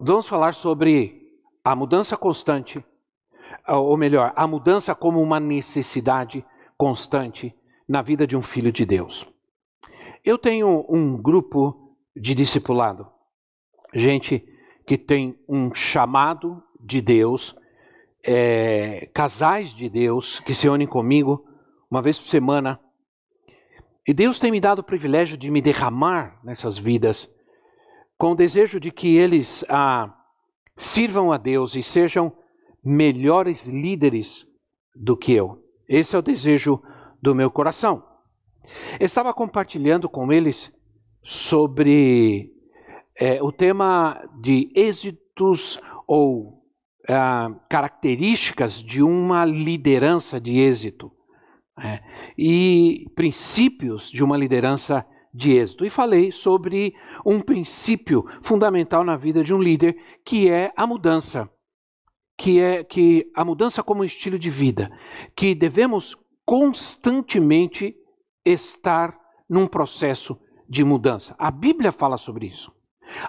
vamos falar sobre a mudança constante, ou melhor, a mudança como uma necessidade constante na vida de um filho de Deus. Eu tenho um grupo de discipulado, gente que tem um chamado de Deus, é, casais de Deus que se unem comigo uma vez por semana. E Deus tem me dado o privilégio de me derramar nessas vidas com o desejo de que eles ah, sirvam a Deus e sejam melhores líderes do que eu. Esse é o desejo do meu coração. Estava compartilhando com eles sobre é, o tema de êxitos ou ah, características de uma liderança de êxito é, e princípios de uma liderança de êxito. E falei sobre um princípio fundamental na vida de um líder, que é a mudança. Que é que a mudança como estilo de vida, que devemos constantemente estar num processo de mudança. A Bíblia fala sobre isso.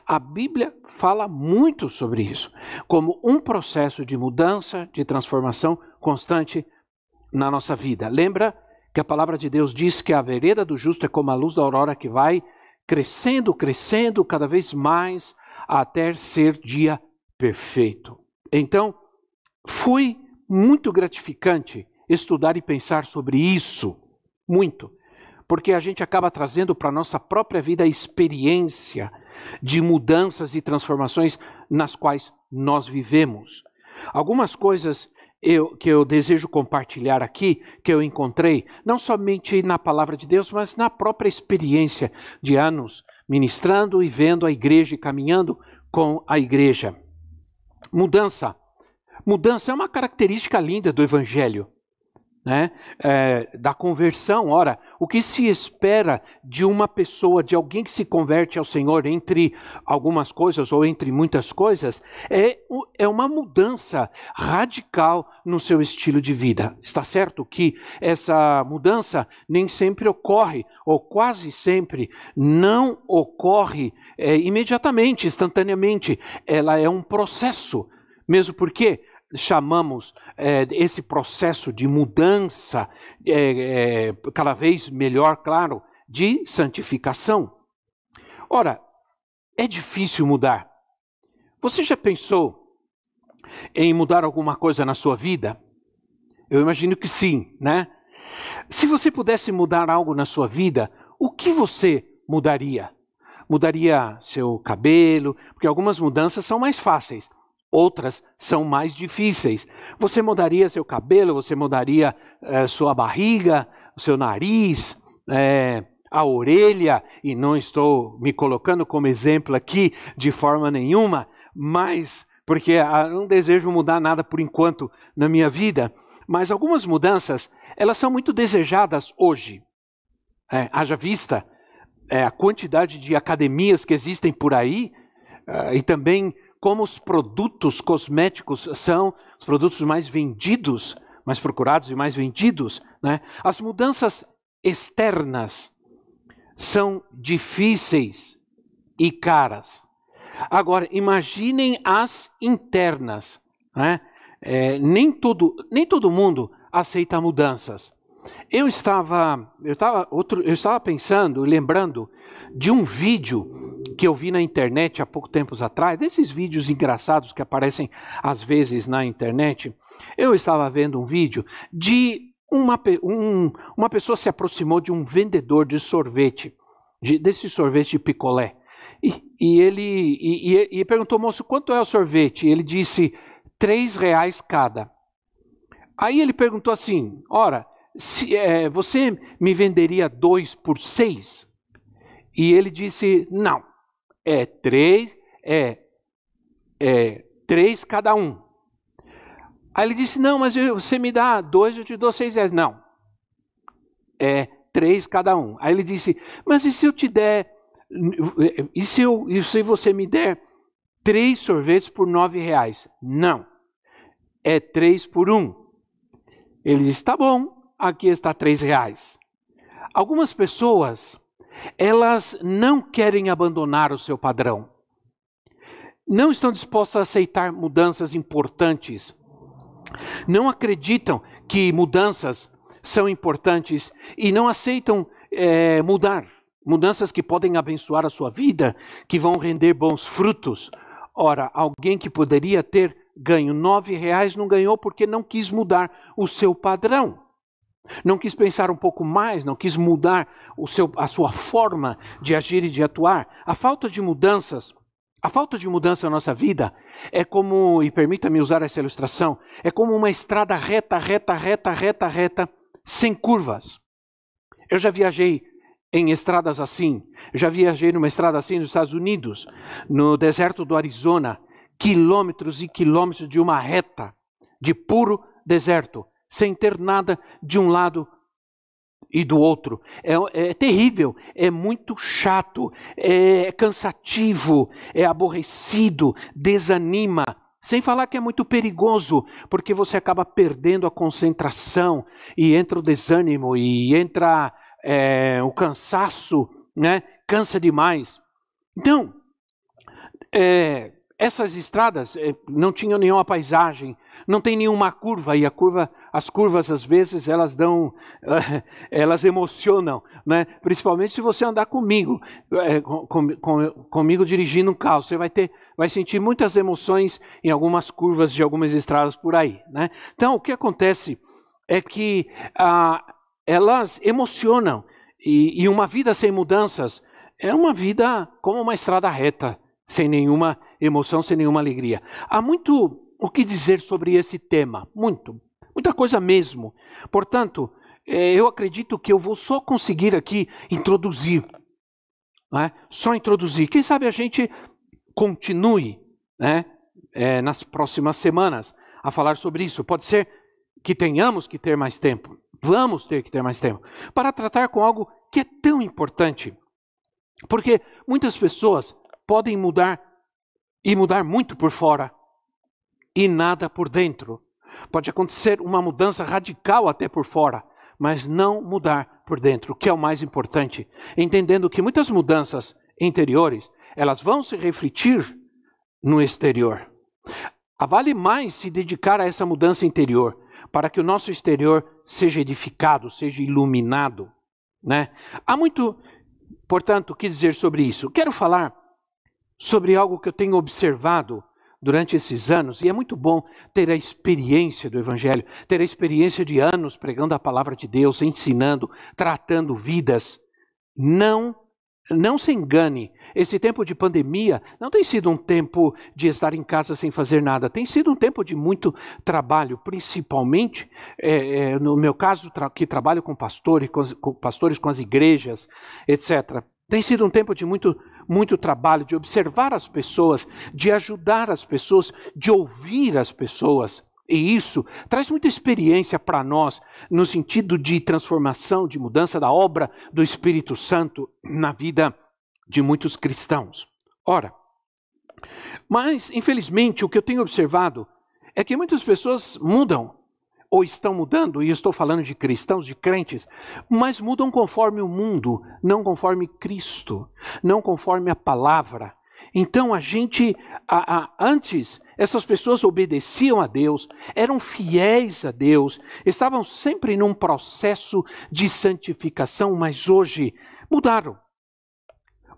A Bíblia fala muito sobre isso, como um processo de mudança, de transformação constante na nossa vida. Lembra que a palavra de Deus diz que a vereda do justo é como a luz da aurora que vai crescendo, crescendo cada vez mais até ser dia perfeito. Então, foi muito gratificante estudar e pensar sobre isso, muito, porque a gente acaba trazendo para a nossa própria vida a experiência de mudanças e transformações nas quais nós vivemos. Algumas coisas eu, que eu desejo compartilhar aqui, que eu encontrei, não somente na palavra de Deus, mas na própria experiência de anos ministrando e vendo a igreja e caminhando com a igreja. Mudança. Mudança é uma característica linda do Evangelho né, é, da conversão. Ora, o que se espera de uma pessoa, de alguém que se converte ao Senhor, entre algumas coisas ou entre muitas coisas, é, é uma mudança radical no seu estilo de vida. Está certo que essa mudança nem sempre ocorre, ou quase sempre não ocorre é, imediatamente, instantaneamente. Ela é um processo. Mesmo porque chamamos é, esse processo de mudança, é, é, cada vez melhor, claro, de santificação. Ora, é difícil mudar. Você já pensou em mudar alguma coisa na sua vida? Eu imagino que sim, né? Se você pudesse mudar algo na sua vida, o que você mudaria? Mudaria seu cabelo? Porque algumas mudanças são mais fáceis outras são mais difíceis. Você mudaria seu cabelo, você mudaria é, sua barriga, seu nariz, é, a orelha, e não estou me colocando como exemplo aqui de forma nenhuma, mas porque ah, não desejo mudar nada por enquanto na minha vida, mas algumas mudanças, elas são muito desejadas hoje. É, haja vista é, a quantidade de academias que existem por aí, uh, e também como os produtos cosméticos são os produtos mais vendidos, mais procurados e mais vendidos, né? as mudanças externas são difíceis e caras. Agora, imaginem as internas. Né? É, nem, todo, nem todo mundo aceita mudanças. Eu estava, eu estava, outro, eu estava pensando, lembrando de um vídeo que eu vi na internet há pouco tempos atrás, desses vídeos engraçados que aparecem às vezes na internet. Eu estava vendo um vídeo de uma, um, uma pessoa se aproximou de um vendedor de sorvete, de, desse sorvete de picolé. E, e ele e, e, e, perguntou, moço, quanto é o sorvete? Ele disse, três reais cada. Aí ele perguntou assim, ora, se, é, você me venderia dois por seis? E ele disse: não, é três, é é, três cada um. Aí ele disse: Não, mas você me dá dois, eu te dou seis reais. Não. É três cada um. Aí ele disse: Mas e se eu te der. E se, eu, e se você me der três sorvetes por nove reais? Não. É três por um. Ele disse: Tá bom, aqui está três reais. Algumas pessoas, elas não querem abandonar o seu padrão. Não estão dispostas a aceitar mudanças importantes não acreditam que mudanças são importantes e não aceitam é, mudar. Mudanças que podem abençoar a sua vida, que vão render bons frutos. Ora, alguém que poderia ter ganho nove reais não ganhou porque não quis mudar o seu padrão. Não quis pensar um pouco mais, não quis mudar o seu, a sua forma de agir e de atuar. A falta de mudanças a falta de mudança na nossa vida é como, e permita-me usar essa ilustração, é como uma estrada reta, reta, reta, reta, reta, sem curvas. Eu já viajei em estradas assim, já viajei numa estrada assim nos Estados Unidos, no deserto do Arizona, quilômetros e quilômetros de uma reta, de puro deserto, sem ter nada de um lado e do outro. É, é, terrível, é muito chato, é cansativo, é aborrecido, desanima. Sem falar que é muito perigoso, porque você acaba perdendo a concentração e entra o desânimo e entra é, o cansaço, né? Cansa demais. Então, é, essas estradas é, não tinham nenhuma paisagem, não tem nenhuma curva e a curva, as curvas às vezes elas dão, elas emocionam, né? Principalmente se você andar comigo, é, com, com, comigo dirigindo um carro, você vai ter, vai sentir muitas emoções em algumas curvas de algumas estradas por aí, né? Então o que acontece é que ah, elas emocionam e, e uma vida sem mudanças é uma vida como uma estrada reta, sem nenhuma emoção, sem nenhuma alegria. Há muito o que dizer sobre esse tema? Muito, muita coisa mesmo. Portanto, é, eu acredito que eu vou só conseguir aqui introduzir. Né? Só introduzir. Quem sabe a gente continue né, é, nas próximas semanas a falar sobre isso. Pode ser que tenhamos que ter mais tempo. Vamos ter que ter mais tempo para tratar com algo que é tão importante. Porque muitas pessoas podem mudar e mudar muito por fora, e nada por dentro. Pode acontecer uma mudança radical até por fora, mas não mudar por dentro, que é o mais importante. Entendendo que muitas mudanças interiores, elas vão se refletir no exterior. Vale mais se dedicar a essa mudança interior, para que o nosso exterior seja edificado, seja iluminado. Né? Há muito, portanto, o que dizer sobre isso. Quero falar sobre algo que eu tenho observado durante esses anos, e é muito bom ter a experiência do Evangelho, ter a experiência de anos pregando a palavra de Deus, ensinando, tratando vidas. Não, não se engane, esse tempo de pandemia não tem sido um tempo de estar em casa sem fazer nada, tem sido um tempo de muito trabalho, principalmente, é, é, no meu caso, tra que trabalho com pastores, com, com pastores com as igrejas, etc. Tem sido um tempo de muito muito trabalho de observar as pessoas, de ajudar as pessoas, de ouvir as pessoas. E isso traz muita experiência para nós, no sentido de transformação, de mudança da obra do Espírito Santo na vida de muitos cristãos. Ora, mas, infelizmente, o que eu tenho observado é que muitas pessoas mudam ou estão mudando, e estou falando de cristãos, de crentes, mas mudam conforme o mundo, não conforme Cristo, não conforme a palavra. Então a gente, a, a, antes, essas pessoas obedeciam a Deus, eram fiéis a Deus, estavam sempre num processo de santificação, mas hoje mudaram.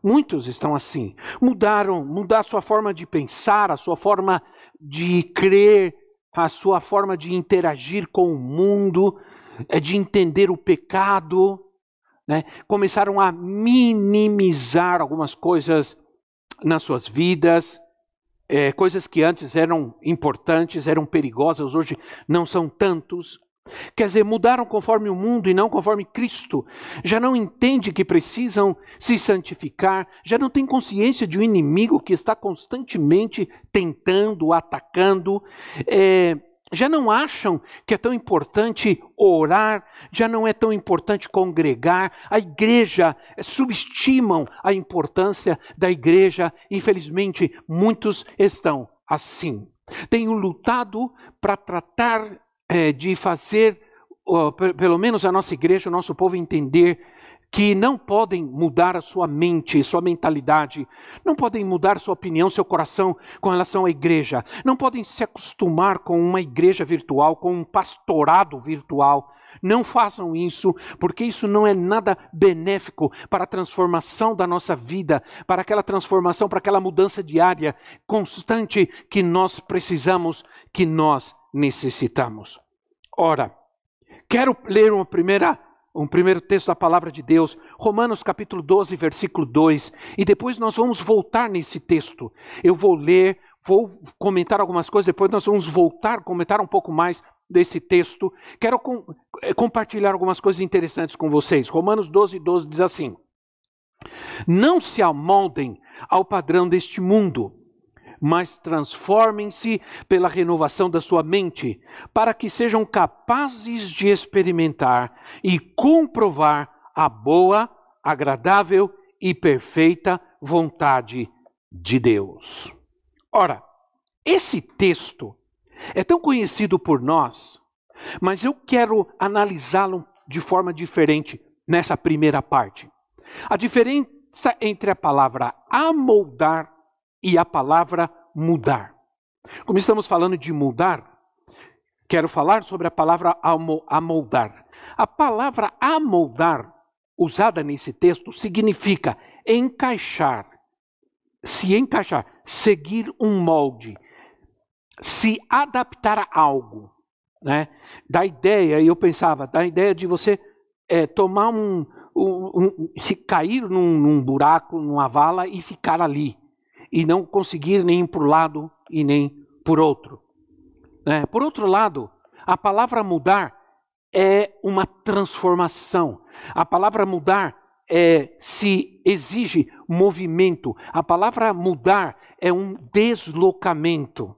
Muitos estão assim, mudaram, mudar a sua forma de pensar, a sua forma de crer, a sua forma de interagir com o mundo, é de entender o pecado, né? começaram a minimizar algumas coisas nas suas vidas, é, coisas que antes eram importantes, eram perigosas, hoje não são tantos, Quer dizer, mudaram conforme o mundo e não conforme Cristo. Já não entende que precisam se santificar, já não tem consciência de um inimigo que está constantemente tentando, atacando. É, já não acham que é tão importante orar, já não é tão importante congregar. A igreja é, subestimam a importância da igreja. Infelizmente, muitos estão assim. Tenho lutado para tratar é, de fazer, pelo menos a nossa igreja, o nosso povo entender que não podem mudar a sua mente, sua mentalidade, não podem mudar sua opinião, seu coração com relação à igreja, não podem se acostumar com uma igreja virtual, com um pastorado virtual. Não façam isso, porque isso não é nada benéfico para a transformação da nossa vida, para aquela transformação, para aquela mudança diária, constante que nós precisamos, que nós necessitamos. Ora, quero ler uma primeira, um primeiro texto da palavra de Deus, Romanos capítulo 12, versículo 2, e depois nós vamos voltar nesse texto. Eu vou ler, vou comentar algumas coisas, depois nós vamos voltar, comentar um pouco mais desse texto. Quero com, eh, compartilhar algumas coisas interessantes com vocês. Romanos 12, 12 diz assim: Não se amoldem ao padrão deste mundo mas transformem-se pela renovação da sua mente, para que sejam capazes de experimentar e comprovar a boa, agradável e perfeita vontade de Deus. Ora, esse texto é tão conhecido por nós, mas eu quero analisá-lo de forma diferente nessa primeira parte. A diferença entre a palavra amoldar e a palavra mudar. Como estamos falando de mudar, quero falar sobre a palavra amoldar. A palavra amoldar, usada nesse texto, significa encaixar, se encaixar, seguir um molde, se adaptar a algo. Né? Da ideia, eu pensava, da ideia de você é, tomar um, um, um, se cair num, num buraco, numa vala e ficar ali e não conseguir nem por um lado e nem por outro. É, por outro lado, a palavra mudar é uma transformação. A palavra mudar é, se exige movimento. A palavra mudar é um deslocamento.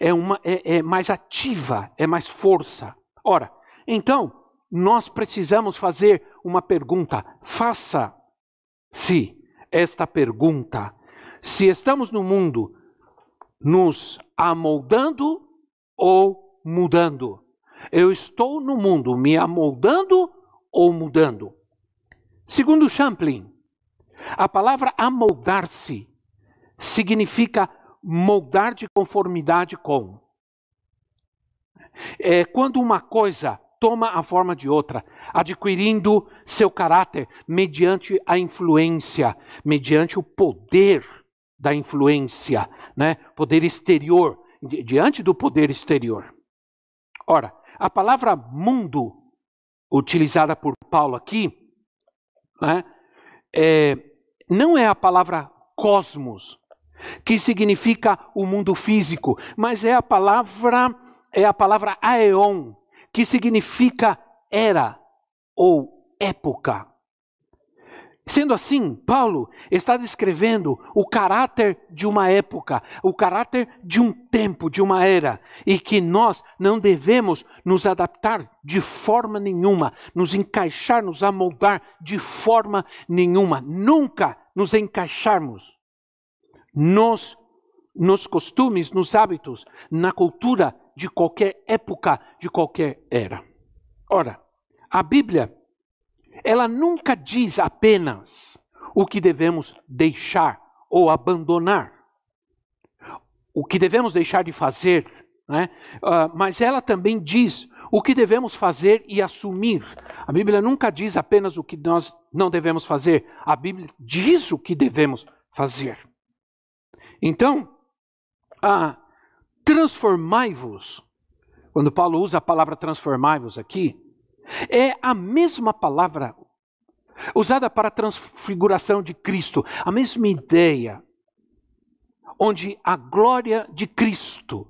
É, uma, é, é mais ativa, é mais força. Ora, então, nós precisamos fazer uma pergunta. Faça-se esta pergunta se estamos no mundo nos amoldando ou mudando. Eu estou no mundo me amoldando ou mudando. Segundo Champlin, a palavra amoldar-se significa moldar de conformidade com. É quando uma coisa toma a forma de outra, adquirindo seu caráter mediante a influência, mediante o poder da influência, né? poder exterior, diante do poder exterior. Ora, a palavra mundo, utilizada por Paulo aqui, né? é, não é a palavra cosmos, que significa o mundo físico, mas é a palavra é a palavra aeon, que significa era ou época. Sendo assim, Paulo está descrevendo o caráter de uma época, o caráter de um tempo, de uma era, e que nós não devemos nos adaptar de forma nenhuma, nos encaixar, nos amoldar de forma nenhuma, nunca nos encaixarmos nos, nos costumes, nos hábitos, na cultura de qualquer época, de qualquer era. Ora, a Bíblia ela nunca diz apenas o que devemos deixar ou abandonar, o que devemos deixar de fazer, né? Uh, mas ela também diz o que devemos fazer e assumir. A Bíblia nunca diz apenas o que nós não devemos fazer, a Bíblia diz o que devemos fazer. Então, uh, transformai-vos, quando Paulo usa a palavra transformai-vos aqui, é a mesma palavra usada para a transfiguração de Cristo, a mesma ideia, onde a glória de Cristo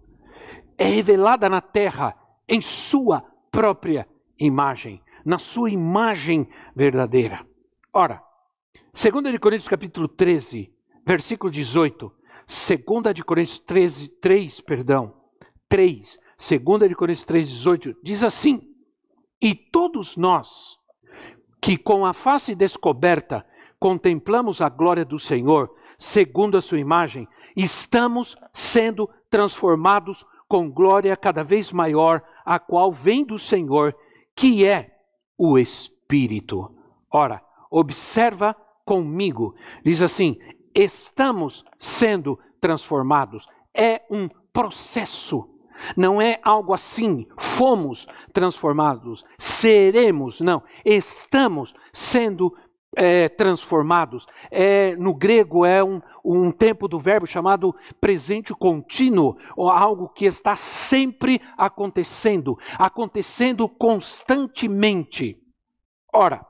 é revelada na terra em sua própria imagem, na sua imagem verdadeira. Ora, 2 Coríntios capítulo 13, versículo 18, 2 de Coríntios 13, 3, perdão, 3, 2 de Coríntios 3, 18, diz assim: E todos nós, que com a face descoberta contemplamos a glória do Senhor, segundo a sua imagem, estamos sendo transformados com glória cada vez maior, a qual vem do Senhor, que é o Espírito. Ora, observa comigo, diz assim: estamos sendo transformados. É um processo. Não é algo assim, fomos transformados, seremos, não, estamos sendo é, transformados. É, no grego é um, um tempo do verbo chamado presente contínuo, ou algo que está sempre acontecendo, acontecendo constantemente. Ora,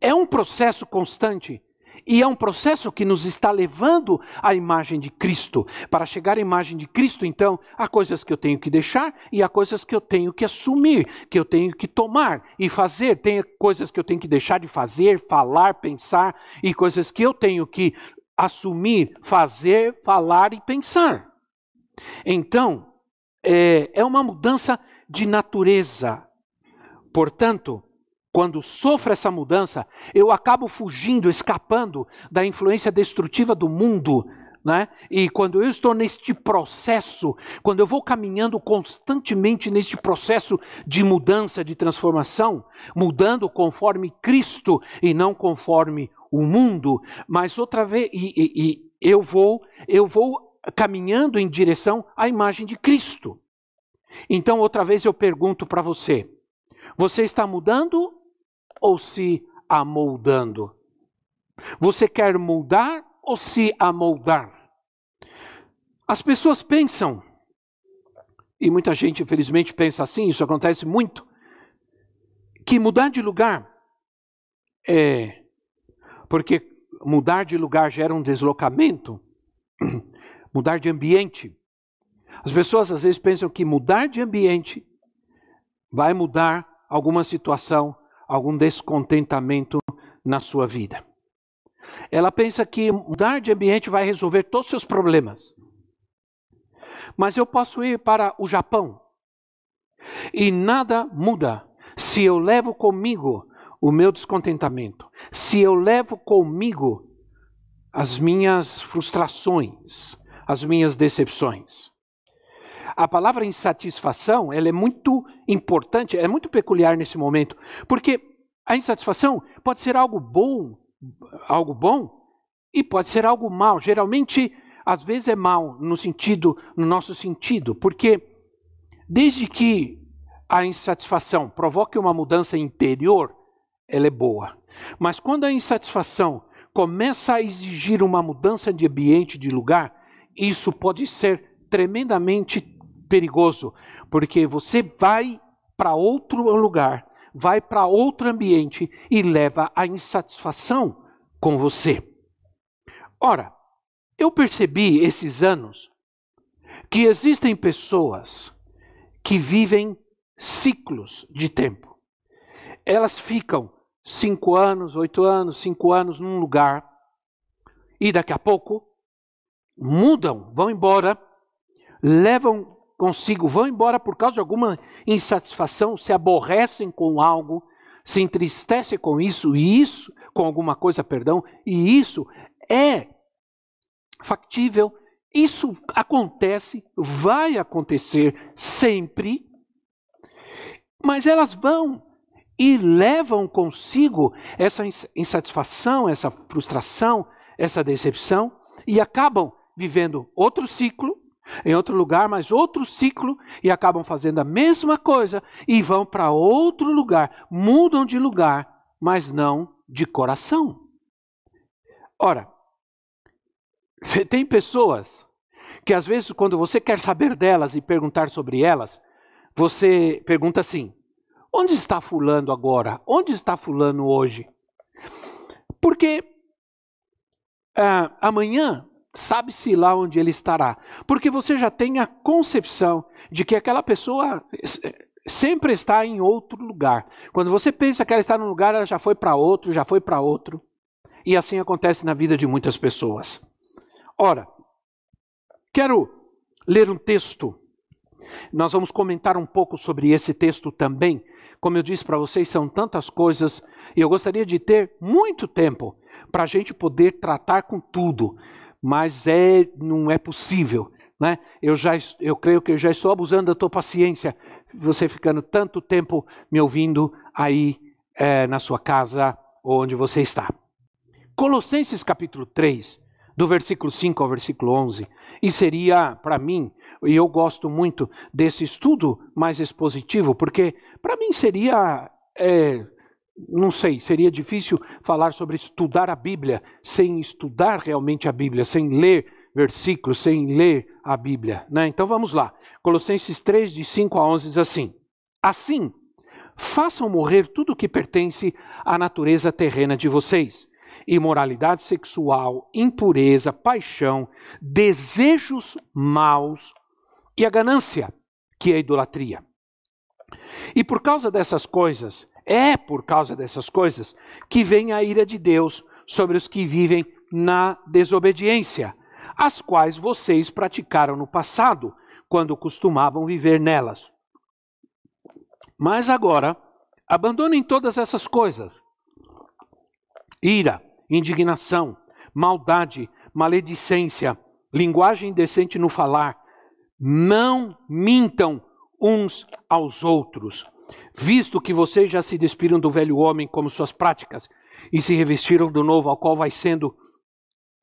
é um processo constante e é um processo que nos está levando à imagem de Cristo. Para chegar à imagem de Cristo, então, há coisas que eu tenho que deixar e há coisas que eu tenho que assumir, que eu tenho que tomar e fazer. Tem coisas que eu tenho que deixar de fazer, falar, pensar e coisas que eu tenho que assumir, fazer, falar e pensar. Então, é, é uma mudança de natureza. Portanto, quando sofro essa mudança, eu acabo fugindo, escapando da influência destrutiva do mundo. Né? E quando eu estou neste processo, quando eu vou caminhando constantemente neste processo de mudança, de transformação, mudando conforme Cristo e não conforme o mundo, mas outra vez, e, e, e eu vou, eu vou caminhando em direção à imagem de Cristo. Então, outra vez eu pergunto para você: você está mudando ou se amoldando? Você quer mudar ou se amoldar? As pessoas pensam, e muita gente infelizmente pensa assim, isso acontece muito, que mudar de lugar é. Porque mudar de lugar gera um deslocamento, mudar de ambiente. As pessoas às vezes pensam que mudar de ambiente vai mudar alguma situação algum descontentamento na sua vida. Ela pensa que mudar de ambiente vai resolver todos os seus problemas. Mas eu posso ir para o Japão e nada muda se eu levo comigo o meu descontentamento, se eu levo comigo as minhas frustrações, as minhas decepções. A palavra insatisfação, ela é muito importante, é muito peculiar nesse momento, porque a insatisfação pode ser algo bom, algo bom, e pode ser algo mal. Geralmente, às vezes é mal no sentido, no nosso sentido, porque desde que a insatisfação provoque uma mudança interior, ela é boa. Mas quando a insatisfação começa a exigir uma mudança de ambiente, de lugar, isso pode ser tremendamente perigoso, porque você vai para outro lugar, vai para outro ambiente e leva a insatisfação com você. Ora, eu percebi esses anos que existem pessoas que vivem ciclos de tempo. Elas ficam cinco anos, oito anos, cinco anos num lugar e daqui a pouco mudam, vão embora, levam consigo vão embora por causa de alguma insatisfação, se aborrecem com algo, se entristecem com isso e isso, com alguma coisa, perdão, e isso é factível, isso acontece, vai acontecer sempre, mas elas vão e levam consigo essa insatisfação, essa frustração, essa decepção e acabam vivendo outro ciclo em outro lugar, mas outro ciclo, e acabam fazendo a mesma coisa e vão para outro lugar, mudam de lugar, mas não de coração. Ora, tem pessoas que às vezes, quando você quer saber delas e perguntar sobre elas, você pergunta assim: onde está Fulano agora? Onde está Fulano hoje? Porque ah, amanhã sabe-se lá onde ele estará. Porque você já tem a concepção de que aquela pessoa sempre está em outro lugar. Quando você pensa que ela está num lugar, ela já foi para outro, já foi para outro. E assim acontece na vida de muitas pessoas. Ora, quero ler um texto. Nós vamos comentar um pouco sobre esse texto também. Como eu disse para vocês, são tantas coisas e eu gostaria de ter muito tempo para a gente poder tratar com tudo, mas é, não é possível. Né? Eu, já, eu creio que eu já estou abusando da tua paciência, você ficando tanto tempo me ouvindo aí é, na sua casa onde você está. Colossenses capítulo 3, do versículo 5 ao versículo 11, e seria para mim, e eu gosto muito desse estudo mais expositivo, porque para mim seria, é, não sei, seria difícil falar sobre estudar a Bíblia sem estudar realmente a Bíblia, sem ler versículos, sem ler a Bíblia. Né? Então vamos lá. Colossenses 3, de 5 a 11 diz assim: Assim, façam morrer tudo o que pertence à natureza terrena de vocês: imoralidade sexual, impureza, paixão, desejos maus e a ganância, que é a idolatria. E por causa dessas coisas, é por causa dessas coisas que vem a ira de Deus sobre os que vivem na desobediência as quais vocês praticaram no passado, quando costumavam viver nelas. Mas agora, abandonem todas essas coisas: ira, indignação, maldade, maledicência, linguagem indecente no falar. Não mintam uns aos outros, visto que vocês já se despiram do velho homem como suas práticas e se revestiram do novo, ao qual vai sendo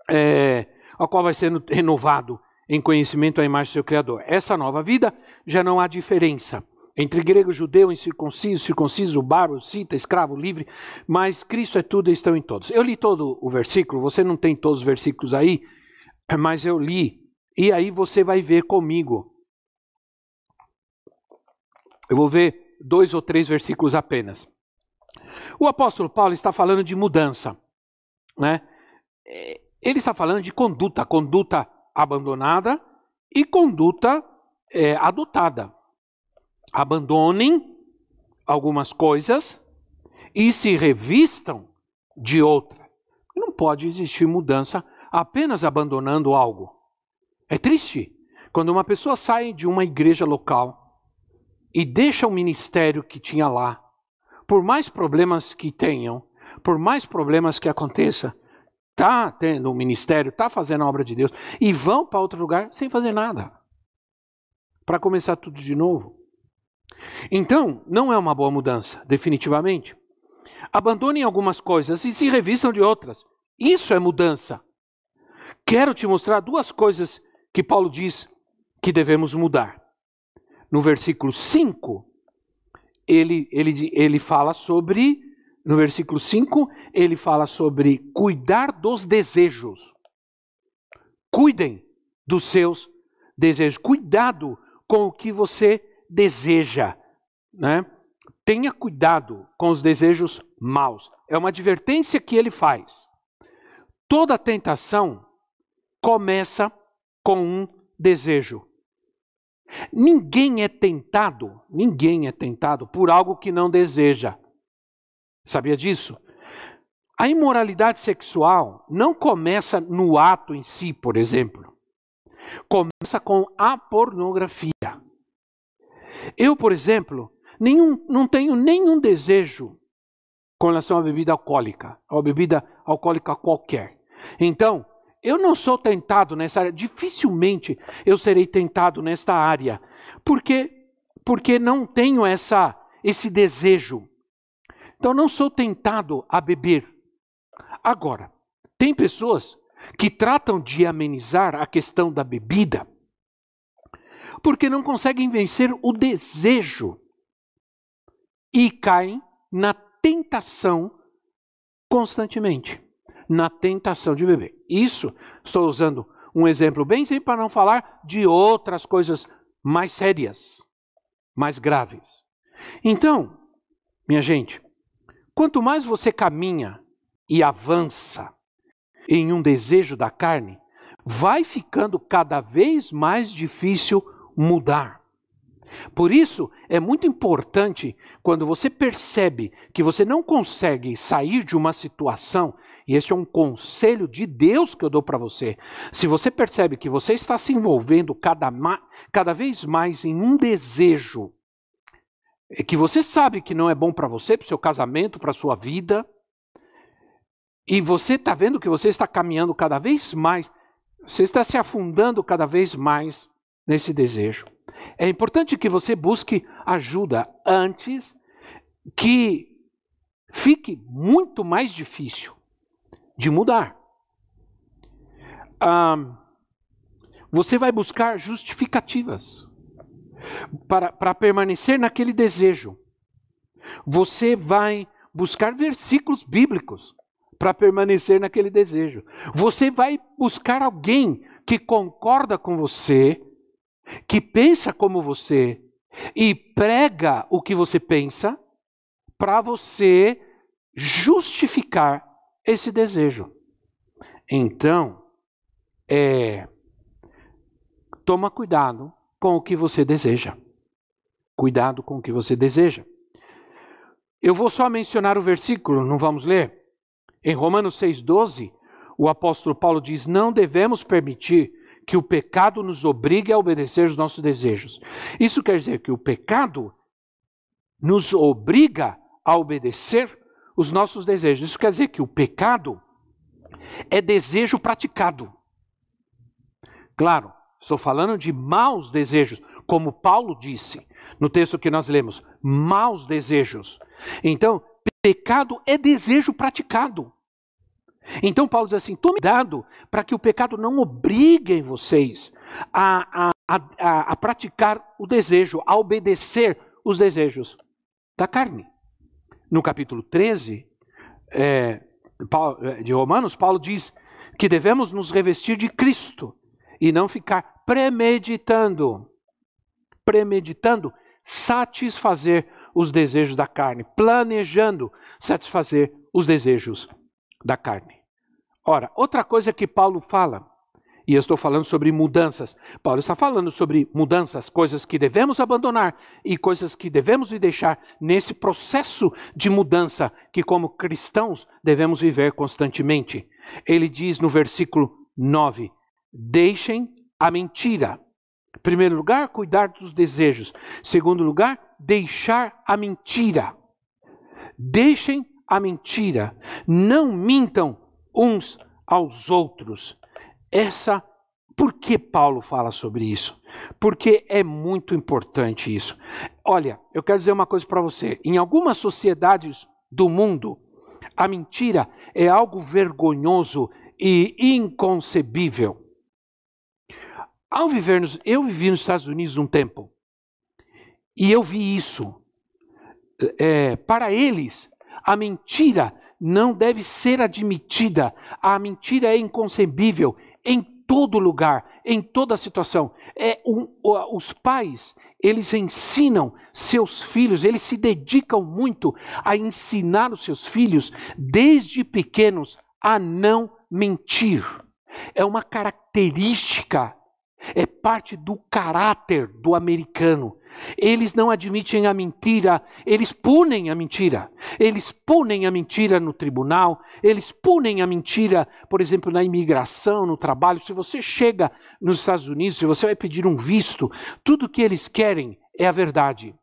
é, ao qual vai sendo renovado em conhecimento à imagem do seu Criador. Essa nova vida já não há diferença entre grego, judeu, incircunciso, circunciso, bárbaro, cita, escravo, livre, mas Cristo é tudo e estão em todos. Eu li todo o versículo, você não tem todos os versículos aí, mas eu li, e aí você vai ver comigo. Eu vou ver dois ou três versículos apenas. O apóstolo Paulo está falando de mudança, né? Ele está falando de conduta, conduta abandonada e conduta é, adotada. Abandonem algumas coisas e se revistam de outra. Não pode existir mudança apenas abandonando algo. É triste quando uma pessoa sai de uma igreja local e deixa o ministério que tinha lá, por mais problemas que tenham, por mais problemas que aconteça, está tendo um ministério, está fazendo a obra de Deus, e vão para outro lugar sem fazer nada. Para começar tudo de novo. Então, não é uma boa mudança, definitivamente. Abandonem algumas coisas e se revistam de outras. Isso é mudança. Quero te mostrar duas coisas que Paulo diz que devemos mudar. No versículo 5, ele, ele, ele fala sobre no versículo 5, ele fala sobre cuidar dos desejos. Cuidem dos seus desejos. Cuidado com o que você deseja. Né? Tenha cuidado com os desejos maus. É uma advertência que ele faz. Toda tentação começa com um desejo. Ninguém é tentado, ninguém é tentado por algo que não deseja. Sabia disso? A imoralidade sexual não começa no ato em si, por exemplo. Começa com a pornografia. Eu, por exemplo, nenhum, não tenho nenhum desejo com relação à bebida alcoólica, ou bebida alcoólica qualquer. Então, eu não sou tentado nessa área, dificilmente eu serei tentado nesta área, porque porque não tenho essa esse desejo. Então não sou tentado a beber. Agora, tem pessoas que tratam de amenizar a questão da bebida porque não conseguem vencer o desejo e caem na tentação constantemente na tentação de beber. Isso, estou usando um exemplo bem simples para não falar de outras coisas mais sérias, mais graves. Então, minha gente, Quanto mais você caminha e avança em um desejo da carne, vai ficando cada vez mais difícil mudar. Por isso, é muito importante quando você percebe que você não consegue sair de uma situação, e esse é um conselho de Deus que eu dou para você. Se você percebe que você está se envolvendo cada, cada vez mais em um desejo, é que você sabe que não é bom para você, para o seu casamento, para a sua vida, e você está vendo que você está caminhando cada vez mais, você está se afundando cada vez mais nesse desejo. É importante que você busque ajuda antes que fique muito mais difícil de mudar. Ah, você vai buscar justificativas para, para permanecer naquele desejo. Você vai buscar versículos bíblicos para permanecer naquele desejo. Você vai buscar alguém que concorda com você que pensa como você e prega o que você pensa para você justificar esse desejo. Então, é, toma cuidado com o que você deseja. Cuidado com o que você deseja. Eu vou só mencionar o versículo, não vamos ler? Em Romanos 6,12, o apóstolo Paulo diz: Não devemos permitir que o pecado nos obrigue a obedecer os nossos desejos. Isso quer dizer que o pecado nos obriga a obedecer os nossos desejos. Isso quer dizer que o pecado é desejo praticado. Claro, estou falando de maus desejos, como Paulo disse no texto que nós lemos, maus desejos. Então, pecado é desejo praticado. Então Paulo diz assim: tome cuidado para que o pecado não obrigue vocês a, a, a, a, praticar o desejo, a obedecer os desejos da carne. No capítulo 13 é, é, de Romanos, Paulo diz que devemos nos revestir de Cristo e não ficar premeditando, premeditando satisfazer os desejos da carne, planejando satisfazer os desejos da carne. Ora, outra coisa que Paulo fala, e eu estou falando sobre mudanças. Paulo está falando sobre mudanças, coisas que devemos abandonar e coisas que devemos deixar nesse processo de mudança que, como cristãos, devemos viver constantemente. Ele diz no versículo 9: Deixem a mentira. Em primeiro lugar, cuidar dos desejos. Em segundo lugar, deixar a mentira. Deixem a mentira. Não mintam uns aos outros. Essa por que Paulo fala sobre isso? Porque é muito importante isso. Olha, eu quero dizer uma coisa para você. Em algumas sociedades do mundo, a mentira é algo vergonhoso e inconcebível. Ao viver nos, eu vivi nos Estados Unidos um tempo e eu vi isso. É, para eles, a mentira não deve ser admitida. A mentira é inconcebível em todo lugar, em toda situação. É um, os pais, eles ensinam seus filhos, eles se dedicam muito a ensinar os seus filhos desde pequenos a não mentir. É uma característica, é parte do caráter do americano. Eles não admitem a mentira, eles punem a mentira. Eles punem a mentira no tribunal, eles punem a mentira, por exemplo, na imigração, no trabalho. Se você chega nos Estados Unidos, se você vai pedir um visto, tudo que eles querem é a verdade.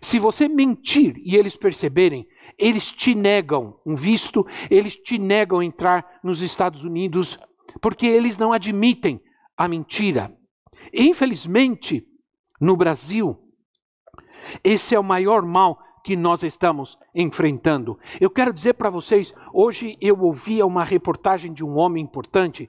Se você mentir e eles perceberem, eles te negam um visto, eles te negam entrar nos Estados Unidos, porque eles não admitem a mentira. Infelizmente, no Brasil, esse é o maior mal que nós estamos enfrentando. Eu quero dizer para vocês, hoje eu ouvia uma reportagem de um homem importante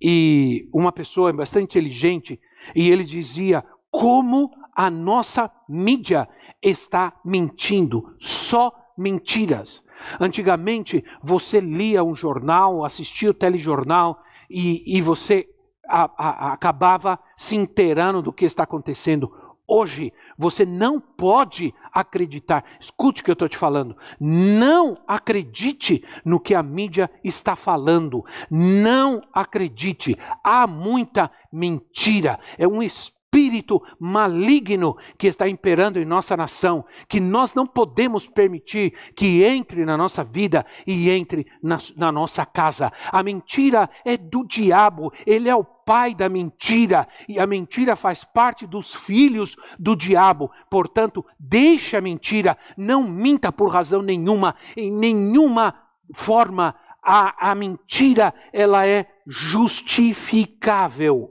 e uma pessoa bastante inteligente, e ele dizia como a nossa mídia está mentindo, só mentiras. Antigamente você lia um jornal, assistia o telejornal e, e você a, a, acabava se inteirando do que está acontecendo. Hoje, você não pode acreditar. Escute o que eu estou te falando. Não acredite no que a mídia está falando. Não acredite. Há muita mentira. É um espírito espírito maligno que está imperando em nossa nação, que nós não podemos permitir que entre na nossa vida e entre na, na nossa casa. A mentira é do diabo, ele é o pai da mentira e a mentira faz parte dos filhos do diabo. Portanto, deixe a mentira, não minta por razão nenhuma, em nenhuma forma. A, a mentira ela é justificável.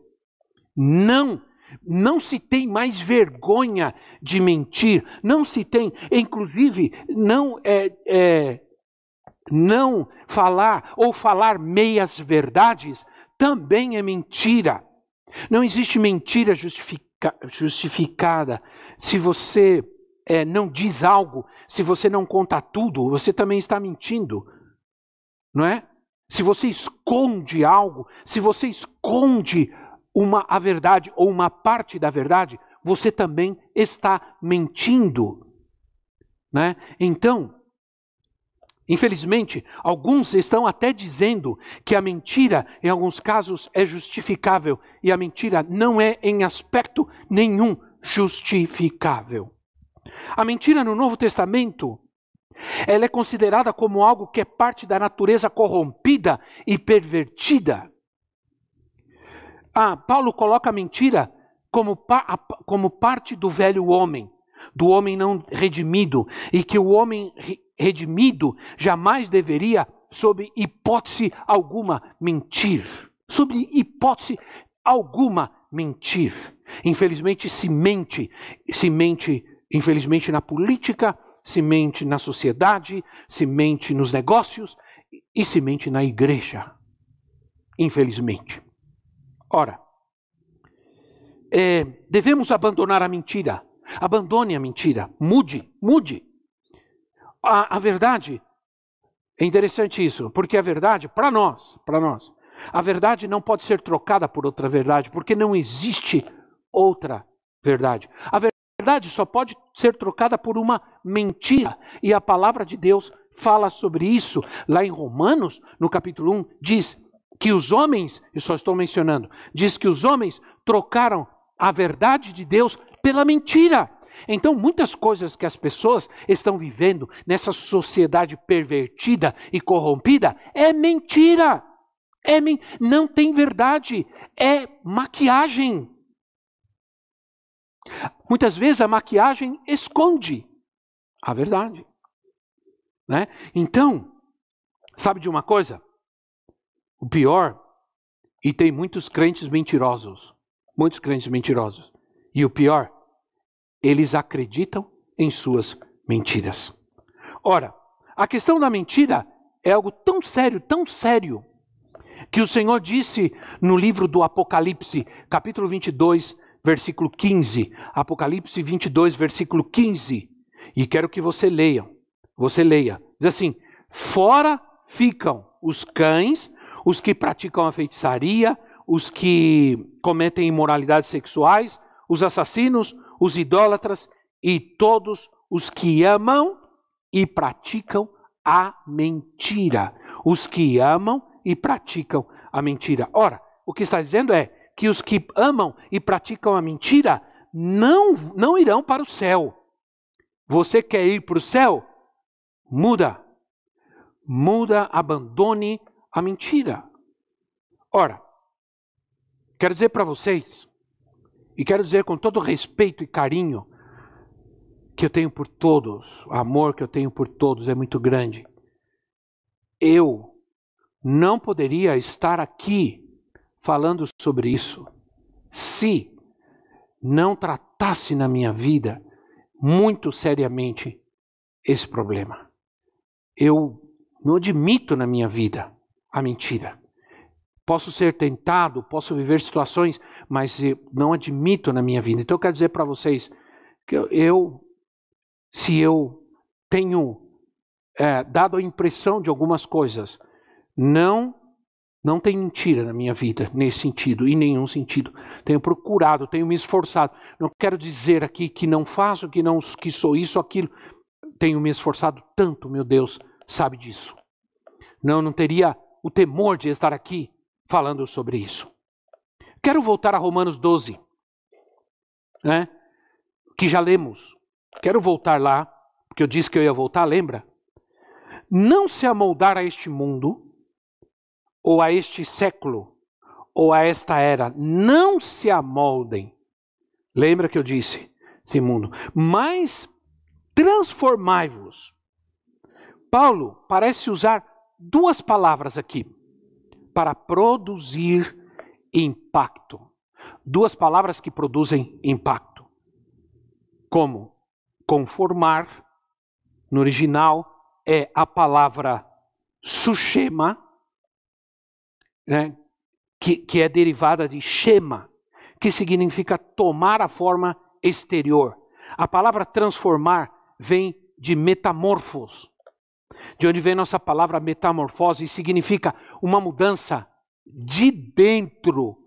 Não não se tem mais vergonha de mentir, não se tem, inclusive, não é, é, não falar ou falar meias verdades também é mentira. Não existe mentira justifica, justificada. Se você é, não diz algo, se você não conta tudo, você também está mentindo, não é? Se você esconde algo, se você esconde uma a verdade ou uma parte da verdade, você também está mentindo. Né? Então, infelizmente, alguns estão até dizendo que a mentira, em alguns casos, é justificável e a mentira não é, em aspecto nenhum, justificável. A mentira no Novo Testamento ela é considerada como algo que é parte da natureza corrompida e pervertida. Ah, Paulo coloca a mentira como, como parte do velho homem, do homem não redimido, e que o homem redimido jamais deveria, sob hipótese alguma, mentir. Sob hipótese alguma, mentir. Infelizmente se mente, se mente, infelizmente, na política, se mente na sociedade, se mente nos negócios e se mente na igreja. Infelizmente. Ora, é, devemos abandonar a mentira. Abandone a mentira. Mude, mude. A, a verdade, é interessante isso, porque a verdade, para nós, para nós, a verdade não pode ser trocada por outra verdade, porque não existe outra verdade. A verdade só pode ser trocada por uma mentira. E a palavra de Deus fala sobre isso. Lá em Romanos, no capítulo 1, diz: que os homens, eu só estou mencionando, diz que os homens trocaram a verdade de Deus pela mentira. Então, muitas coisas que as pessoas estão vivendo nessa sociedade pervertida e corrompida é mentira. É men não tem verdade, é maquiagem. Muitas vezes a maquiagem esconde a verdade. Né? Então, sabe de uma coisa? O pior, e tem muitos crentes mentirosos, muitos crentes mentirosos. E o pior, eles acreditam em suas mentiras. Ora, a questão da mentira é algo tão sério, tão sério, que o Senhor disse no livro do Apocalipse, capítulo 22, versículo 15. Apocalipse 22, versículo 15. E quero que você leia. Você leia. Diz assim: Fora ficam os cães, os que praticam a feitiçaria, os que cometem imoralidades sexuais, os assassinos, os idólatras e todos os que amam e praticam a mentira. Os que amam e praticam a mentira. Ora, o que está dizendo é que os que amam e praticam a mentira não, não irão para o céu. Você quer ir para o céu? Muda. Muda, abandone a mentira. Ora, quero dizer para vocês, e quero dizer com todo respeito e carinho que eu tenho por todos, o amor que eu tenho por todos é muito grande. Eu não poderia estar aqui falando sobre isso se não tratasse na minha vida muito seriamente esse problema. Eu não admito na minha vida a mentira. Posso ser tentado, posso viver situações, mas eu não admito na minha vida. Então eu quero dizer para vocês que eu, se eu tenho é, dado a impressão de algumas coisas, não não tem mentira na minha vida nesse sentido, em nenhum sentido. Tenho procurado, tenho me esforçado. Não quero dizer aqui que não faço, que não que sou isso, aquilo. Tenho me esforçado tanto, meu Deus, sabe disso. Não, não teria o temor de estar aqui falando sobre isso. Quero voltar a Romanos 12. né, que já lemos. Quero voltar lá, porque eu disse que eu ia voltar, lembra? Não se amoldar a este mundo, ou a este século, ou a esta era. Não se amoldem. Lembra que eu disse, esse mundo. Mas transformai-vos. Paulo parece usar duas palavras aqui para produzir impacto. Duas palavras que produzem impacto. Como conformar, no original é a palavra sushema, né, que, que é derivada de shema, que significa tomar a forma exterior. A palavra transformar vem de metamorfos, de onde vem nossa palavra metamorfose, significa uma mudança de dentro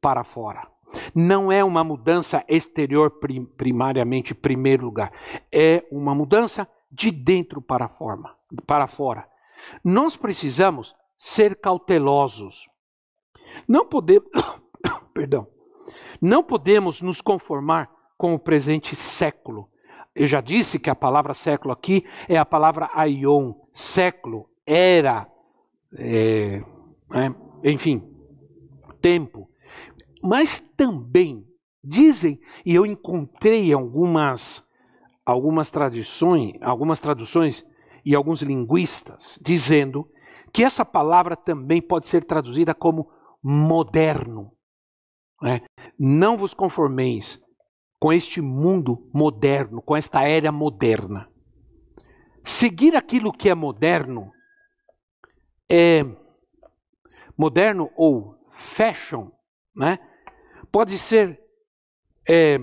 para fora. Não é uma mudança exterior prim primariamente, primeiro lugar. É uma mudança de dentro para, forma, para fora. Nós precisamos ser cautelosos. Não podemos, perdão, não podemos nos conformar com o presente século. Eu já disse que a palavra século aqui é a palavra aion, século, era, é, é, enfim, tempo. Mas também dizem, e eu encontrei algumas algumas tradições, algumas traduções e alguns linguistas dizendo que essa palavra também pode ser traduzida como moderno. Né? Não vos conformeis com este mundo moderno, com esta era moderna. Seguir aquilo que é moderno é moderno ou fashion, né? Pode ser é,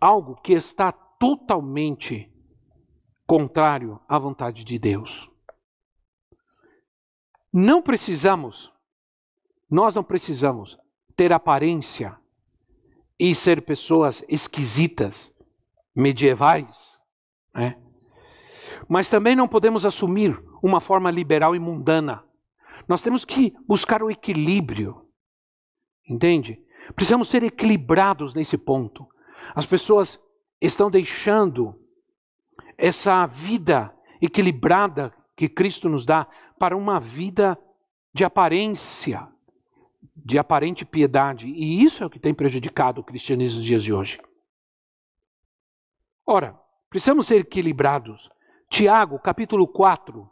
algo que está totalmente contrário à vontade de Deus. Não precisamos, nós não precisamos ter aparência e ser pessoas esquisitas, medievais, né? mas também não podemos assumir uma forma liberal e mundana. Nós temos que buscar o equilíbrio, entende? Precisamos ser equilibrados nesse ponto. As pessoas estão deixando essa vida equilibrada que Cristo nos dá para uma vida de aparência, de aparente piedade. E isso é o que tem prejudicado o cristianismo nos dias de hoje. Ora, precisamos ser equilibrados. Tiago, capítulo 4.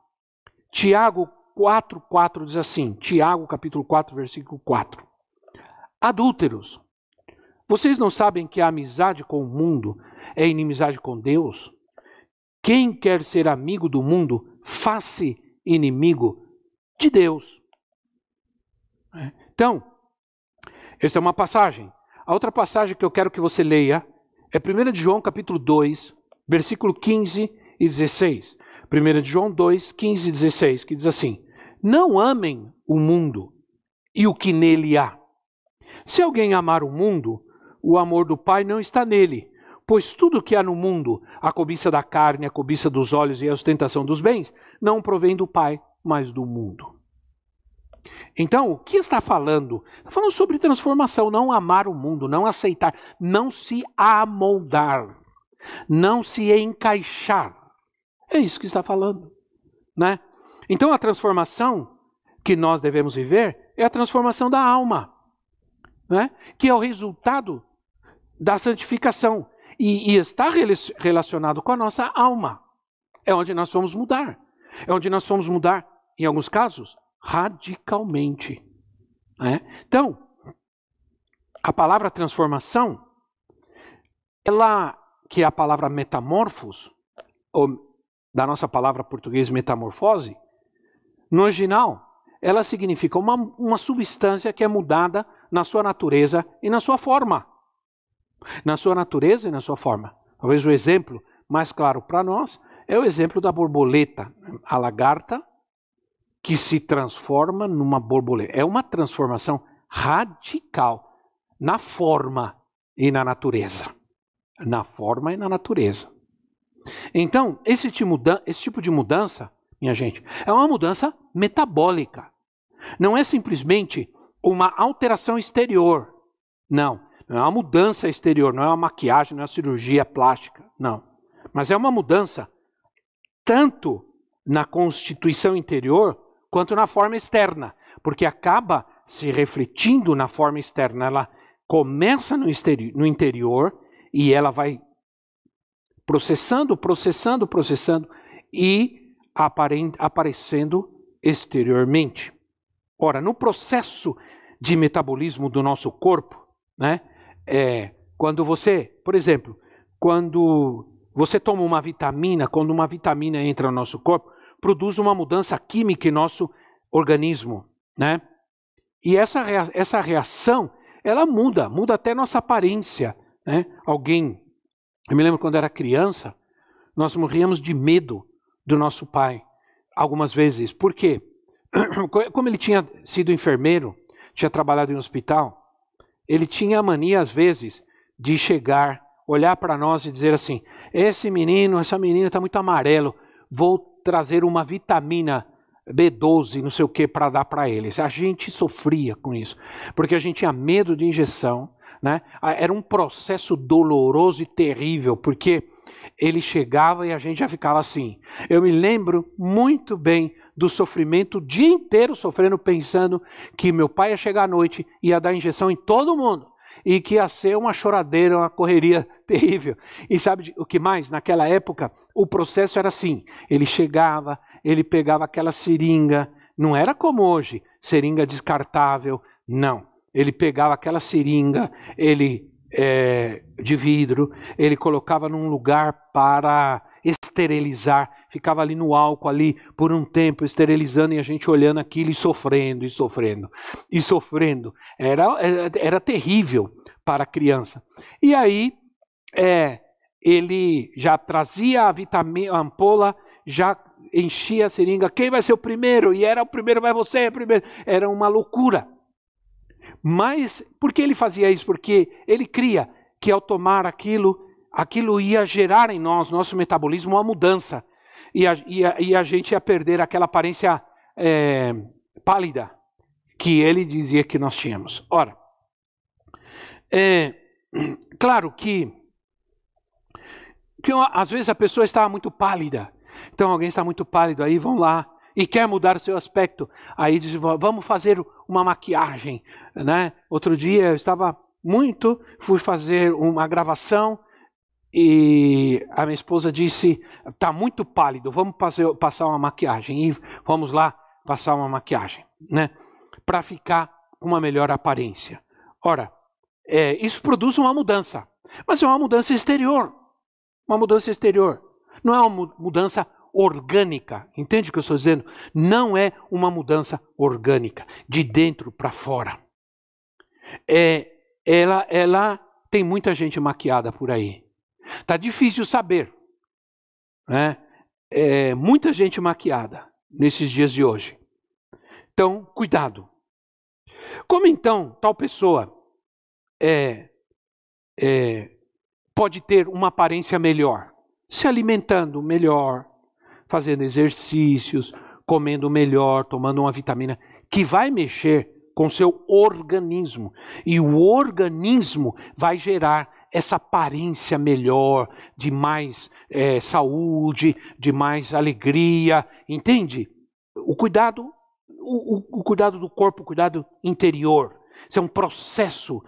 Tiago 4, 4 diz assim. Tiago, capítulo 4, versículo 4. Adúlteros, vocês não sabem que a amizade com o mundo é inimizade com Deus? Quem quer ser amigo do mundo, faça inimigo de Deus. É. Então, essa é uma passagem. A outra passagem que eu quero que você leia é 1 de João capítulo 2, versículo 15 e 16. 1 de João 2, 15 e 16, que diz assim: Não amem o mundo e o que nele há. Se alguém amar o mundo, o amor do Pai não está nele. Pois tudo que há no mundo, a cobiça da carne, a cobiça dos olhos e a ostentação dos bens, não provém do Pai, mas do mundo. Então, o que está falando? Está falando sobre transformação, não amar o mundo, não aceitar, não se amoldar, não se encaixar. É isso que está falando, né? Então, a transformação que nós devemos viver é a transformação da alma, né? Que é o resultado da santificação e, e está relacionado com a nossa alma. É onde nós vamos mudar. É onde nós vamos mudar, em alguns casos, radicalmente. Né? Então, a palavra transformação, ela, que é a palavra metamorfos, ou da nossa palavra portuguesa metamorfose, no original, ela significa uma, uma substância que é mudada na sua natureza e na sua forma na sua natureza e na sua forma. Talvez o exemplo mais claro para nós é o exemplo da borboleta, a lagarta que se transforma numa borboleta. É uma transformação radical na forma e na natureza. Na forma e na natureza. Então, esse tipo, de mudança, minha gente, é uma mudança metabólica. Não é simplesmente uma alteração exterior. Não Não é uma mudança exterior, não é uma maquiagem, não é uma cirurgia plástica, não. Mas é uma mudança tanto na constituição interior quanto na forma externa, porque acaba se refletindo na forma externa. Ela começa no, no interior e ela vai processando, processando, processando e aparecendo exteriormente. Ora, no processo de metabolismo do nosso corpo, né, é, quando você, por exemplo, quando você toma uma vitamina, quando uma vitamina entra no nosso corpo, produz uma mudança química em nosso organismo, né? E essa, essa reação, ela muda, muda até nossa aparência, né? Alguém, eu me lembro quando era criança, nós morríamos de medo do nosso pai, algumas vezes. Por quê? Como ele tinha sido enfermeiro, tinha trabalhado em um hospital, ele tinha a mania, às vezes, de chegar, olhar para nós e dizer assim: esse menino, essa menina está muito amarelo, vou trazer uma vitamina B12, não sei o que, para dar para eles. A gente sofria com isso, porque a gente tinha medo de injeção, né? Era um processo doloroso e terrível, porque ele chegava e a gente já ficava assim. Eu me lembro muito bem do sofrimento o dia inteiro sofrendo, pensando que meu pai ia chegar à noite e ia dar injeção em todo mundo e que ia ser uma choradeira, uma correria terrível. E sabe o que mais? Naquela época, o processo era assim: ele chegava, ele pegava aquela seringa, não era como hoje, seringa descartável, não. Ele pegava aquela seringa, ele é, de vidro, ele colocava num lugar para esterilizar, ficava ali no álcool ali por um tempo esterilizando e a gente olhando aquilo e sofrendo e sofrendo e sofrendo. Era, era, era terrível para a criança. E aí é, ele já trazia a vitamina, a ampola, já enchia a seringa. Quem vai ser o primeiro? E era o primeiro, vai você, é primeiro. Era uma loucura. Mas por que ele fazia isso? Porque ele cria que ao tomar aquilo, aquilo ia gerar em nós, nosso metabolismo, uma mudança. E a, e a, e a gente ia perder aquela aparência é, pálida que ele dizia que nós tínhamos. Ora, é, claro que, que às vezes a pessoa está muito pálida. Então alguém está muito pálido aí, vão lá e quer mudar o seu aspecto. Aí diz, vamos fazer uma maquiagem, né? Outro dia eu estava muito, fui fazer uma gravação e a minha esposa disse: "Tá muito pálido, vamos fazer, passar uma maquiagem". E vamos lá passar uma maquiagem, né? Para ficar com uma melhor aparência. Ora, é, isso produz uma mudança, mas é uma mudança exterior, uma mudança exterior. Não é uma mudança orgânica. Entende o que eu estou dizendo? Não é uma mudança orgânica, de dentro para fora. É, ela, ela tem muita gente maquiada por aí. Tá difícil saber. Né? É, muita gente maquiada nesses dias de hoje. Então, cuidado. Como então tal pessoa é, é, pode ter uma aparência melhor? Se alimentando melhor, fazendo exercícios, comendo melhor, tomando uma vitamina, que vai mexer com seu organismo. E o organismo vai gerar essa aparência melhor, de mais é, saúde, de mais alegria, entende? O cuidado, o, o cuidado do corpo, o cuidado interior. Isso é um processo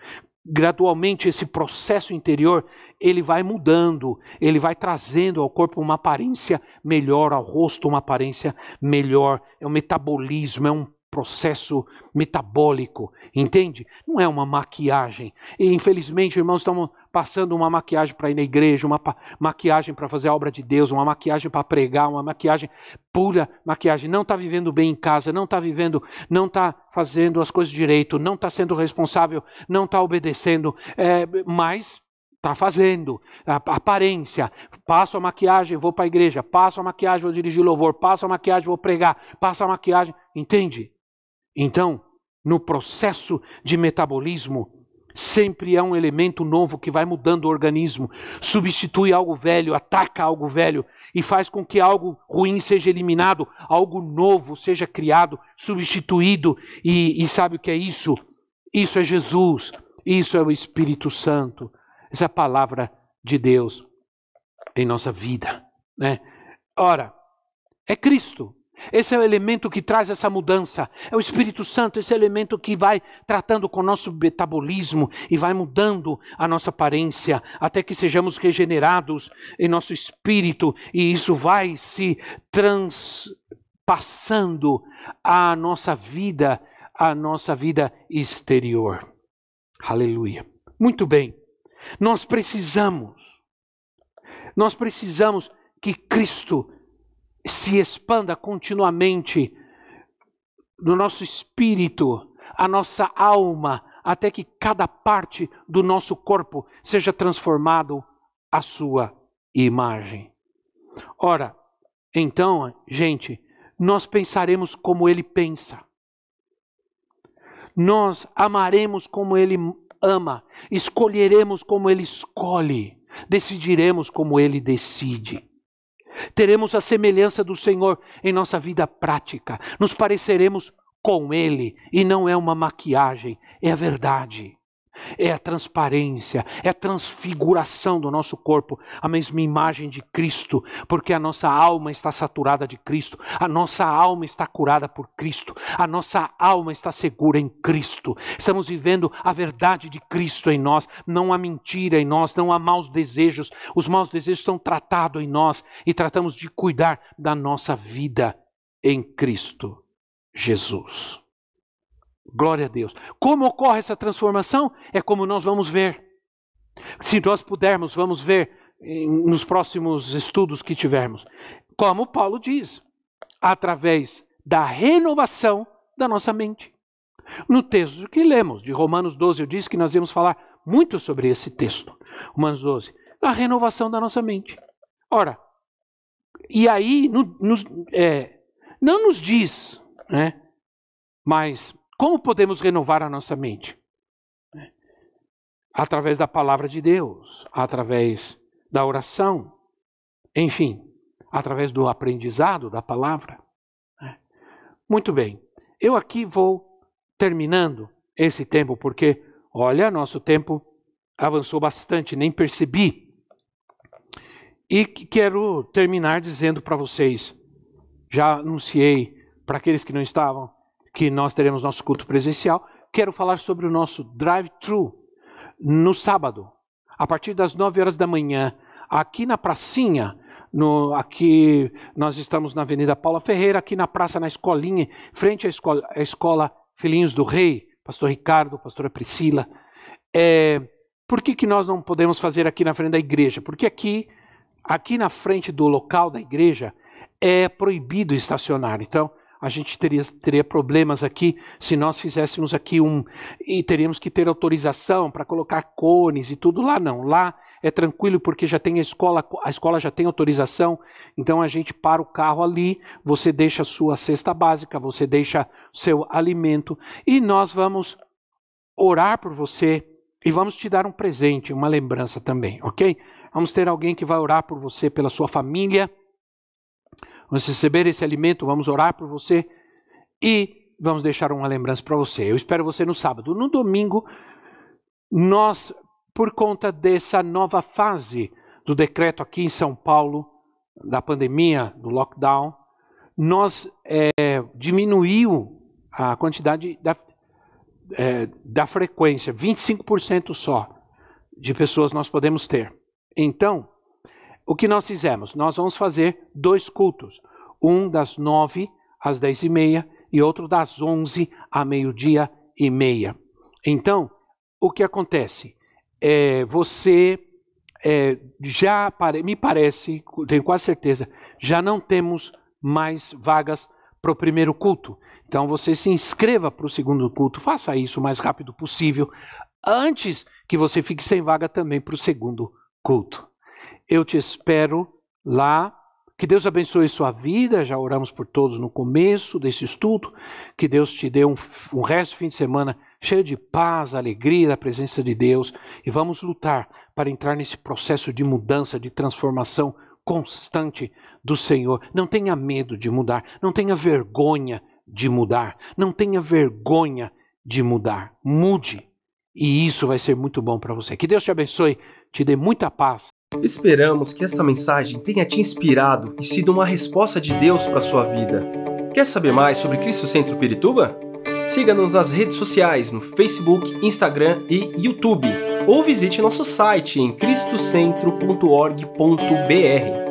gradualmente esse processo interior ele vai mudando, ele vai trazendo ao corpo uma aparência melhor, ao rosto uma aparência melhor. É um metabolismo, é um processo metabólico, entende? Não é uma maquiagem. E infelizmente, irmãos, estamos passando uma maquiagem para ir na igreja, uma maquiagem para fazer a obra de Deus, uma maquiagem para pregar, uma maquiagem pura maquiagem. Não está vivendo bem em casa, não está vivendo, não está fazendo as coisas direito, não está sendo responsável, não está obedecendo, é, mas está fazendo. A aparência. Passo a maquiagem, vou para a igreja. Passo a maquiagem, vou dirigir louvor. Passo a maquiagem, vou pregar. Passo a maquiagem. Entende? Então, no processo de metabolismo, sempre é um elemento novo que vai mudando o organismo, substitui algo velho, ataca algo velho e faz com que algo ruim seja eliminado, algo novo seja criado, substituído. E, e sabe o que é isso? Isso é Jesus. Isso é o Espírito Santo. Essa é a palavra de Deus em nossa vida, né? Ora, é Cristo. Esse é o elemento que traz essa mudança. É o Espírito Santo, esse elemento que vai tratando com o nosso metabolismo e vai mudando a nossa aparência até que sejamos regenerados em nosso espírito e isso vai se transpassando à nossa vida, à nossa vida exterior. Aleluia. Muito bem. Nós precisamos nós precisamos que Cristo se expanda continuamente no nosso espírito, a nossa alma, até que cada parte do nosso corpo seja transformado à sua imagem. Ora, então, gente, nós pensaremos como ele pensa. Nós amaremos como ele ama, escolheremos como ele escolhe, decidiremos como ele decide. Teremos a semelhança do Senhor em nossa vida prática. Nos pareceremos com Ele e não é uma maquiagem, é a verdade. É a transparência, é a transfiguração do nosso corpo, a mesma imagem de Cristo, porque a nossa alma está saturada de Cristo, a nossa alma está curada por Cristo, a nossa alma está segura em Cristo. Estamos vivendo a verdade de Cristo em nós, não há mentira em nós, não há maus desejos. Os maus desejos são tratados em nós e tratamos de cuidar da nossa vida em Cristo Jesus. Glória a Deus. Como ocorre essa transformação? É como nós vamos ver. Se nós pudermos, vamos ver nos próximos estudos que tivermos. Como Paulo diz, através da renovação da nossa mente. No texto que lemos, de Romanos 12, eu disse que nós íamos falar muito sobre esse texto. Romanos 12, a renovação da nossa mente. Ora, e aí no, nos, é, não nos diz, né, mas como podemos renovar a nossa mente? Através da palavra de Deus, através da oração, enfim, através do aprendizado da palavra. Muito bem, eu aqui vou terminando esse tempo, porque, olha, nosso tempo avançou bastante, nem percebi. E quero terminar dizendo para vocês, já anunciei para aqueles que não estavam, que nós teremos nosso culto presencial, quero falar sobre o nosso drive-thru no sábado, a partir das 9 horas da manhã, aqui na pracinha, no, aqui nós estamos na Avenida Paula Ferreira, aqui na praça, na escolinha, frente à escola, à escola Filhinhos do Rei, pastor Ricardo, pastora Priscila. É, por que, que nós não podemos fazer aqui na frente da igreja? Porque aqui, aqui na frente do local da igreja, é proibido estacionar. Então, a gente teria, teria problemas aqui se nós fizéssemos aqui um. E teríamos que ter autorização para colocar cones e tudo lá, não. Lá é tranquilo porque já tem a escola, a escola já tem autorização, então a gente para o carro ali, você deixa a sua cesta básica, você deixa seu alimento e nós vamos orar por você e vamos te dar um presente, uma lembrança também, ok? Vamos ter alguém que vai orar por você, pela sua família Vamos receber esse alimento, vamos orar por você e vamos deixar uma lembrança para você. Eu espero você no sábado. No domingo, nós, por conta dessa nova fase do decreto aqui em São Paulo, da pandemia, do lockdown, nós é, diminuiu a quantidade da, é, da frequência, 25% só de pessoas nós podemos ter. Então, o que nós fizemos? Nós vamos fazer dois cultos. Um das nove às dez e meia e outro das onze a meio-dia e meia. Então, o que acontece? É, você é, já, me parece, tenho quase certeza, já não temos mais vagas para o primeiro culto. Então você se inscreva para o segundo culto, faça isso o mais rápido possível, antes que você fique sem vaga também para o segundo culto. Eu te espero lá. Que Deus abençoe sua vida. Já oramos por todos no começo desse estudo. Que Deus te dê um, um resto de fim de semana cheio de paz, alegria da presença de Deus. E vamos lutar para entrar nesse processo de mudança, de transformação constante do Senhor. Não tenha medo de mudar. Não tenha vergonha de mudar. Não tenha vergonha de mudar. Mude. E isso vai ser muito bom para você. Que Deus te abençoe, te dê muita paz. Esperamos que esta mensagem tenha te inspirado e sido uma resposta de Deus para sua vida. Quer saber mais sobre Cristo Centro Pirituba? Siga-nos nas redes sociais no Facebook, Instagram e YouTube, ou visite nosso site em cristocentro.org.br.